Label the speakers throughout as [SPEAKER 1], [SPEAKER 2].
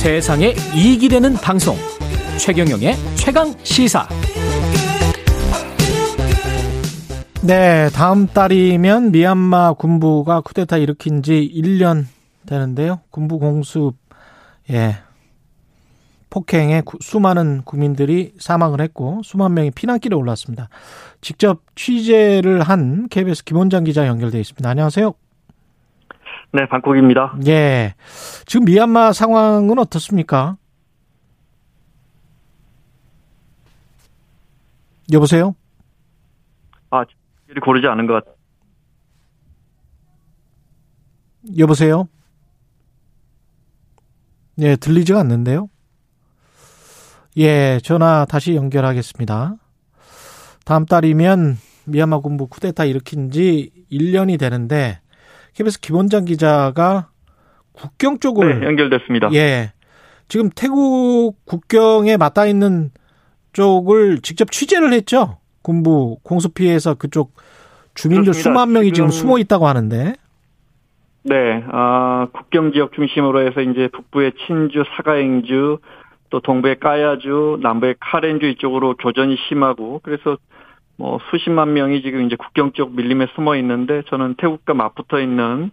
[SPEAKER 1] 세상에 이익이 되는 방송 최경영의 최강 시사
[SPEAKER 2] 네, 다음 달이면 미얀마 군부가 쿠데타 일으킨 지 1년 되는데요. 군부 공습, 예. 폭행에 수많은 국민들이 사망을 했고, 수만 명이 피난길에 올랐습니다. 직접 취재를 한 KBS 김원장 기자 연결돼 있습니다. 안녕하세요.
[SPEAKER 3] 네, 방콕입니다.
[SPEAKER 2] 예. 지금 미얀마 상황은 어떻습니까? 여보세요?
[SPEAKER 3] 아, 고르지 않은 것 같아요.
[SPEAKER 2] 여보세요? 예, 들리지가 않는데요? 예, 전화 다시 연결하겠습니다. 다음 달이면 미얀마 군부 쿠데타 일으킨 지 1년이 되는데, KBS 김원장 기자가 국경 쪽을.
[SPEAKER 3] 네, 연결됐습니다.
[SPEAKER 2] 예. 지금 태국 국경에 맞닿아 있는 쪽을 직접 취재를 했죠? 군부 공수 피해서 그쪽 주민들 그렇습니다. 수만 명이 지금, 지금 숨어 있다고 하는데.
[SPEAKER 3] 네, 아, 국경 지역 중심으로 해서 이제 북부의 친주, 사가행주, 또 동부의 까야주, 남부의 카렌주 이쪽으로 교전이 심하고 그래서 뭐 수십만 명이 지금 이제 국경 쪽 밀림에 숨어 있는데 저는 태국과 맞붙어 있는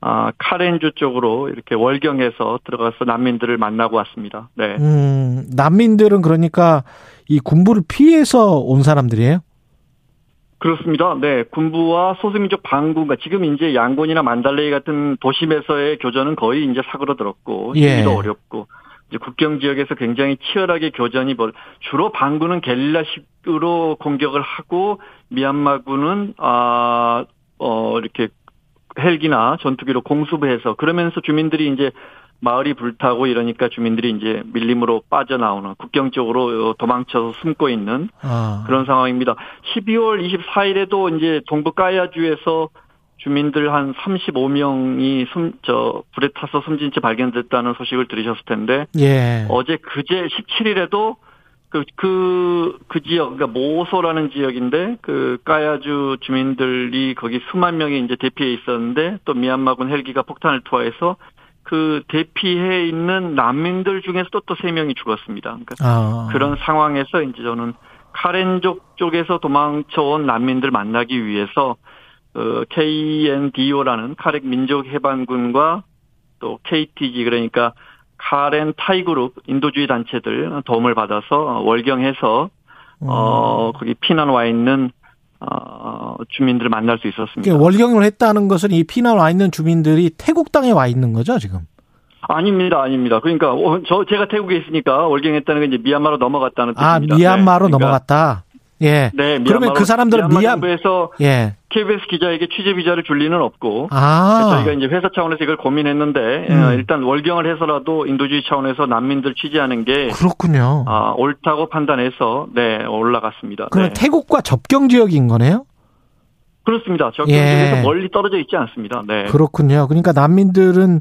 [SPEAKER 3] 아, 카렌주 쪽으로 이렇게 월경해서 들어가서 난민들을 만나고 왔습니다. 네.
[SPEAKER 2] 음, 난민들은 그러니까 이 군부를 피해서 온 사람들이에요?
[SPEAKER 3] 그렇습니다. 네. 군부와 소수민족 반군과 지금 이제 양곤이나 만달레이 같은 도심에서의 교전은 거의 이제 사그러들었고, 예. 도 어렵고, 국경 지역에서 굉장히 치열하게 교전이 벌, 주로 반군은 겔릴라식으로 공격을 하고, 미얀마군은, 아, 어, 이렇게 헬기나 전투기로 공습해서 그러면서 주민들이 이제 마을이 불타고 이러니까 주민들이 이제 밀림으로 빠져나오는 국경 쪽으로 도망쳐서 숨고 있는 아. 그런 상황입니다. 12월 24일에도 이제 동부 까야주에서 주민들 한 35명이 숨, 저, 불에 타서 숨진 채 발견됐다는 소식을 들으셨을 텐데. 예. 어제 그제 17일에도 그, 그, 그 지역, 그러니까 모소라는 지역인데, 그, 까야주 주민들이 거기 수만 명이 이제 대피해 있었는데, 또 미얀마군 헬기가 폭탄을 투하해서 그 대피해 있는 난민들 중에서도 또 세 명이 죽었습니다. 그러니까 아. 그런 상황에서 이제 저는 카렌족 쪽에서 도망쳐온 난민들 만나기 위해서 어, KNDO라는 카렉 민족 해방군과 또 KTG 그러니까 카렌 타이그룹 인도주의 단체들 도움을 받아서 월경해서 어 거기 피난 와 있는 어, 주민들을 만날 수 있었습니다.
[SPEAKER 2] 그러니까 월경을 했다는 것은 이 피난 와 있는 주민들이 태국 땅에 와 있는 거죠, 지금?
[SPEAKER 3] 아닙니다, 아닙니다. 그러니까 저 제가 태국에 있으니까 월경했다는 게 이제 미얀마로 넘어갔다는
[SPEAKER 2] 아, 뜻입니다. 아, 미얀마로 네. 그러니까 넘어갔다. 예. 네, 그러면 그 사람들은
[SPEAKER 3] 미얀마에서 예. KBS 기자에게 취재 비자를 줄 리는 없고 아. 저희가 이제 회사 차원에서 이걸 고민했는데 음. 일단 월경을 해서라도 인도주의 차원에서 난민들 취재하는 게
[SPEAKER 2] 그렇군요.
[SPEAKER 3] 아, 옳다고 판단해서 네 올라갔습니다.
[SPEAKER 2] 그럼
[SPEAKER 3] 네.
[SPEAKER 2] 태국과 접경 지역인 거네요?
[SPEAKER 3] 그렇습니다. 접경 지역에서 예. 멀리 떨어져 있지 않습니다. 네.
[SPEAKER 2] 그렇군요. 그러니까 난민들은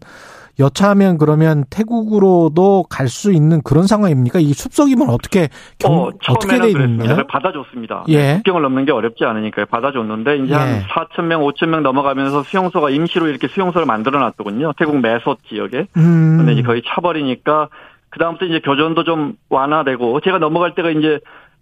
[SPEAKER 2] 여차하면 그러면 태국으로도 갈 수 있는 그런 상황입니까? 이 숲속이면 어떻게 경, 어, 어떻게 돼 있나요?
[SPEAKER 3] 받아줬습니다. 예. 국경을 넘는 게 어렵지 않으니까요. 받아줬는데 이제 예. 한 4천 명, 5천 명 넘어가면서 수용소가 임시로 이렇게 수용소를 만들어 놨더군요. 태국 매소 지역에. 음. 근데 이제 거의 차버리니까 그 다음부터 이제 교전도 좀 완화되고 제가 넘어갈 때가 이제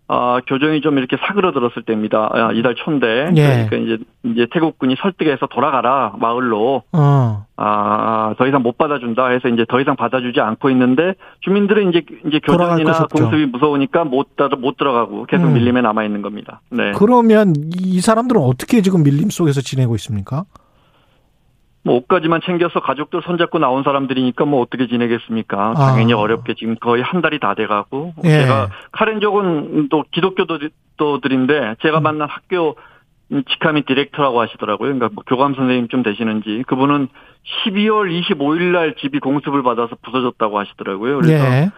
[SPEAKER 3] 어, 교정이 좀 이렇게 사그러들었을 때입니다. 아, 이달 초인데. 예. 그러니까 이제, 이제 태국군이 설득해서 돌아가라, 마을로. 어. 아, 더 이상 못 받아준다 해서 이제 더 이상 받아주지 않고 있는데, 주민들은 이제, 이제 교정이나 공습이 무서우니까 못, 따, 못 들어가고 계속 음. 밀림에 남아있는 겁니다. 네.
[SPEAKER 2] 그러면 이 사람들은 어떻게 지금 밀림 속에서 지내고 있습니까?
[SPEAKER 3] 뭐 옷까지만 챙겨서 가족들 손잡고 나온 사람들이니까 뭐 어떻게 지내겠습니까? 당연히 아. 어렵게 지금 거의 한 달이 다 돼가고 예. 제가 카렌족은 또 기독교도들인데 제가 음. 만난 학교 직함이 디렉터라고 하시더라고요. 그러니까 뭐 교감 선생님 좀 되시는지 그분은 12월 25일 날 집이 공습을 받아서 부서졌다고 하시더라고요. 그래서 예.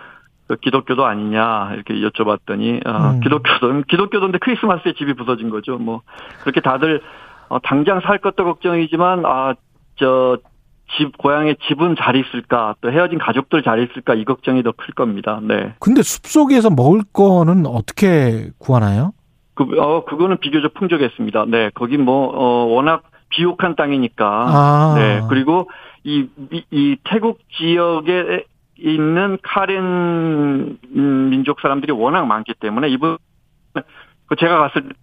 [SPEAKER 3] 그 기독교도 아니냐 이렇게 여쭤봤더니 어, 음. 기독교도 기독교도인데 크리스마스에 집이 부서진 거죠. 뭐 그렇게 다들 어, 당장 살 것도 걱정이지만 아 저, 집, 고향에 집은 잘 있을까, 또 헤어진 가족들 잘 있을까, 이 걱정이 더 클 겁니다. 네.
[SPEAKER 2] 근데 숲 속에서 먹을 거는 어떻게 구하나요?
[SPEAKER 3] 그, 어, 그거는 비교적 풍족했습니다. 네. 거기 뭐, 어, 워낙 비옥한 땅이니까. 아. 네. 그리고 이, 이 태국 지역에 있는 카렌 음, 민족 사람들이 워낙 많기 때문에 이분 그 제가 갔을 때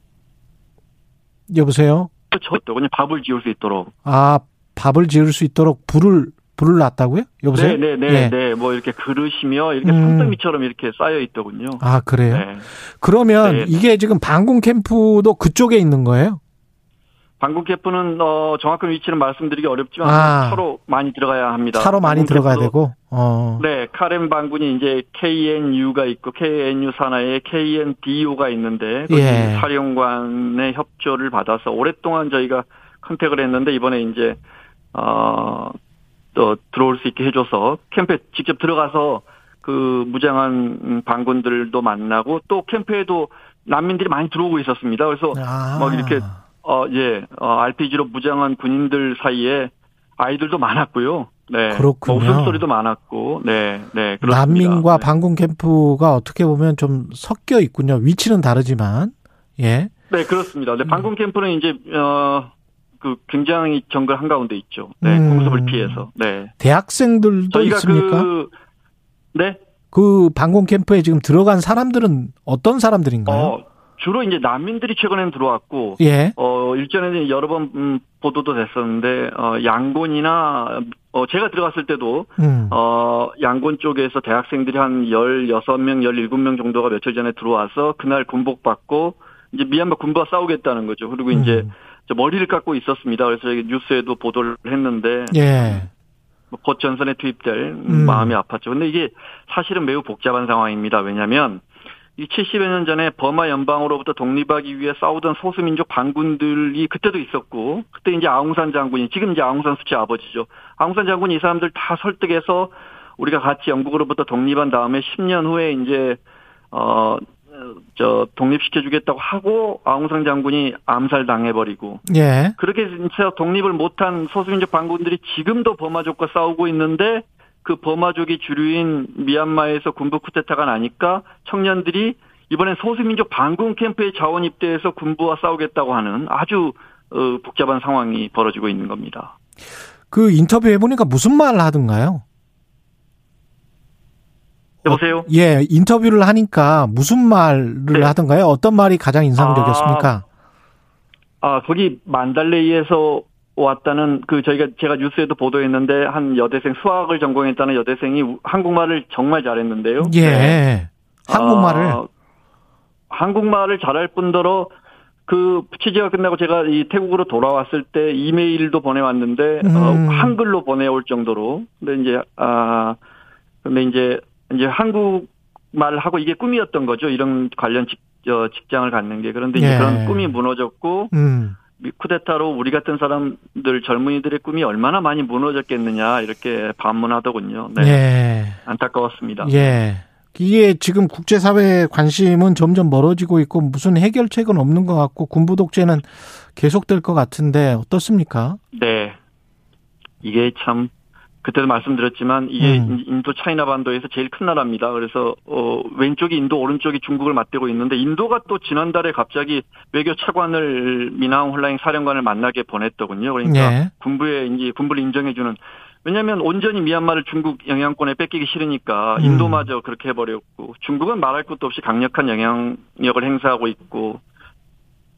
[SPEAKER 2] 여보세요.
[SPEAKER 3] 저 그냥 밥을 지을 수 있도록.
[SPEAKER 2] 아 밥을 지을 수 있도록 불을 불을 놨다고요? 여보세요?
[SPEAKER 3] 네네네. 네, 네, 네. 네, 뭐 이렇게 그릇이며 이렇게 음. 산더미처럼 이렇게 쌓여 있더군요.
[SPEAKER 2] 아 그래요? 네. 그러면 네. 이게 지금 방공 캠프도 그쪽에 있는 거예요?
[SPEAKER 3] 방공 캠프는 어 정확한 위치는 말씀드리기 어렵지만 아. 차로 많이 들어가야 합니다.
[SPEAKER 2] 차로 많이 들어가야 되고.
[SPEAKER 3] 어. 네, 카렘 방군이 이제 KNU가 있고 KNU 산하에 KNDU가 있는데 그 예. 사령관의 협조를 받아서 오랫동안 저희가 컨택을 했는데 이번에 이제 어 또 들어올 수 있게 해줘서 캠프에 직접 들어가서 그 무장한 반군들도 만나고 또 캠프에도 난민들이 많이 들어오고 있었습니다. 그래서 아. 막 이렇게 어 예 어, RPG로 무장한 군인들 사이에 아이들도 많았고요. 네.
[SPEAKER 2] 그렇군요.
[SPEAKER 3] 뭐 웃음소리도 많았고, 네, 네. 그렇습니다.
[SPEAKER 2] 난민과
[SPEAKER 3] 네.
[SPEAKER 2] 반군 캠프가 어떻게 보면 좀 섞여 있군요. 위치는 다르지만, 예.
[SPEAKER 3] 네, 그렇습니다. 네, 반군 캠프는 이제 어 그 굉장히 정글 한가운데 있죠. 네, 음. 공습을 피해서. 네.
[SPEAKER 2] 대학생들도 있습니까?
[SPEAKER 3] 그, 네.
[SPEAKER 2] 그 방공 캠프에 지금 들어간 사람들은 어떤 사람들인가요? 어,
[SPEAKER 3] 주로 이제 난민들이 최근에는 들어왔고,
[SPEAKER 2] 예.
[SPEAKER 3] 어 일전에는 여러 번 음, 보도도 됐었는데, 어 양곤이나 어 제가 들어갔을 때도 음. 어 양곤 쪽에서 대학생들이 한 16명, 17명 정도가 며칠 전에 들어와서 그날 군복 받고 이제 미얀마 군부와 싸우겠다는 거죠. 그리고 음. 이제 머리를 깎고 있었습니다. 그래서 뉴스에도 보도를 했는데
[SPEAKER 2] 예.
[SPEAKER 3] 곧뭐 전선에 투입될 음. 마음이 아팠죠. 근데 이게 사실은 매우 복잡한 상황입니다. 왜냐하면 이 70여 년 전에 버마 연방으로부터 독립하기 위해 싸우던 소수민족 반군들이 그때도 있었고 그때 이제 아웅산 장군이 지금 이제 아웅산 수치 아버지죠. 아웅산 장군이 이 사람들 다 설득해서 우리가 같이 영국으로부터 독립한 다음에 10년 후에 이제 어 저 독립시켜주겠다고 하고 아웅산 장군이 암살 당해버리고
[SPEAKER 2] 예.
[SPEAKER 3] 그렇게 진짜 독립을 못한 소수민족 반군들이 지금도 버마족과 싸우고 있는데 그 버마족이 주류인 미얀마에서 군부 쿠데타가 나니까 청년들이 이번엔 소수민족 반군 캠프에 자원 입대해서 군부와 싸우겠다고 하는 아주 어, 복잡한 상황이 벌어지고 있는 겁니다.
[SPEAKER 2] 그 인터뷰 해보니까 무슨 말을 하던가요?
[SPEAKER 3] 여보세요?
[SPEAKER 2] 어, 예, 인터뷰를 하니까 무슨 말을 네. 하던가요? 어떤 말이 가장 인상적이었습니까?
[SPEAKER 3] 아, 아, 거기 만달레이에서 왔다는 그 저희가 제가 뉴스에도 보도했는데 한 여대생 수학을 전공했다는 여대생이 한국말을 정말 잘했는데요.
[SPEAKER 2] 예. 네. 한국말을 아,
[SPEAKER 3] 한국말을 잘할 뿐더러 그 취재가 끝나고 제가 이 태국으로 돌아왔을 때 이메일도 보내왔는데 어, 음. 어, 한글로 보내올 정도로 근데 이제 아 근데 이제 이제 한국말 하고 이게 꿈이었던 거죠. 이런 관련 직, 어, 직장을 갖는 게. 그런데 예. 그런 꿈이 무너졌고, 음. 쿠데타로 우리 같은 사람들 젊은이들의 꿈이 얼마나 많이 무너졌겠느냐 이렇게 반문하더군요. 네. 예. 안타까웠습니다.
[SPEAKER 2] 예. 이게 지금 국제사회의 관심은 점점 멀어지고 있고 무슨 해결책은 없는 것 같고 군부 독재는 계속될 것 같은데 어떻습니까?
[SPEAKER 3] 네. 이게 참 그때도 말씀드렸지만 이게 음. 인도 차이나 반도에서 제일 큰 나라입니다. 그래서 어 왼쪽이 인도, 오른쪽이 중국을 맞대고 있는데 인도가 또 지난달에 갑자기 외교 차관을 미나옹 홀라잉 사령관을 만나게 보냈더군요. 그러니까 네. 군부에 이제 군부를 인정해주는 왜냐하면 온전히 미얀마를 중국 영향권에 뺏기기 싫으니까 음. 인도마저 그렇게 해버렸고 중국은 말할 것도 없이 강력한 영향력을 행사하고 있고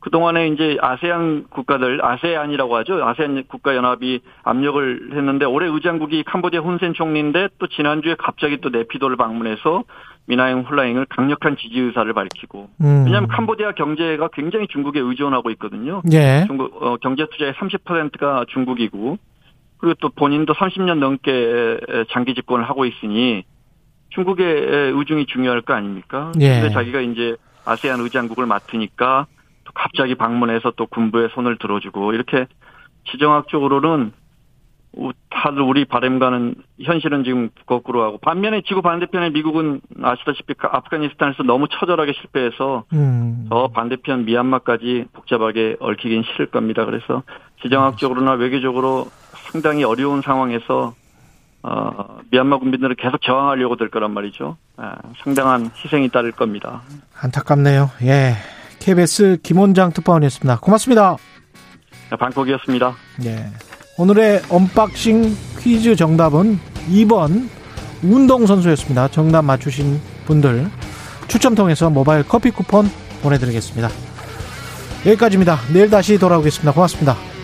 [SPEAKER 3] 그동안에 이제 아세안 국가들, 아세안이라고 하죠. 아세안 국가연합이 압력을 했는데 올해 의장국이 캄보디아 훈센 총리인데 또 지난주에 갑자기 또 네피도를 방문해서 미나행 훌라행을 강력한 지지 의사를 밝히고 음. 왜냐하면 캄보디아 경제가 굉장히 중국에 의존하고 있거든요.
[SPEAKER 2] 예.
[SPEAKER 3] 중국 어, 경제 투자의 30%가 중국이고 그리고 또 본인도 30년 넘게 장기 집권을 하고 있으니 중국의 의중이 중요할 거 아닙니까?
[SPEAKER 2] 예.
[SPEAKER 3] 근데 자기가 이제 아세안 의장국을 맡으니까 갑자기 방문해서 또 군부의 손을 들어주고 이렇게 지정학적으로는 다들 우리 바램과는 현실은 지금 거꾸로 하고 반면에 지구 반대편에 미국은 아시다시피 아프가니스탄에서 너무 처절하게 실패해서 음. 저 반대편 미얀마까지 복잡하게 얽히긴 싫을 겁니다. 그래서 지정학적으로나 외교적으로 상당히 어려운 상황에서 어, 미얀마 군민들은 계속 저항하려고 될 거란 말이죠. 아, 상당한 희생이 따를 겁니다.
[SPEAKER 2] 안타깝네요. 예. KBS 김원장 특파원이었습니다. 고맙습니다.
[SPEAKER 3] 네, 방콕이었습니다.
[SPEAKER 2] 네. 오늘의 unboxing 퀴즈 정답은 2번 운동선수였습니다. 정답 맞추신 분들 추첨 통해서 모바일 커피 쿠폰 보내드리겠습니다. 여기까지입니다. 내일 다시 돌아오겠습니다. 고맙습니다.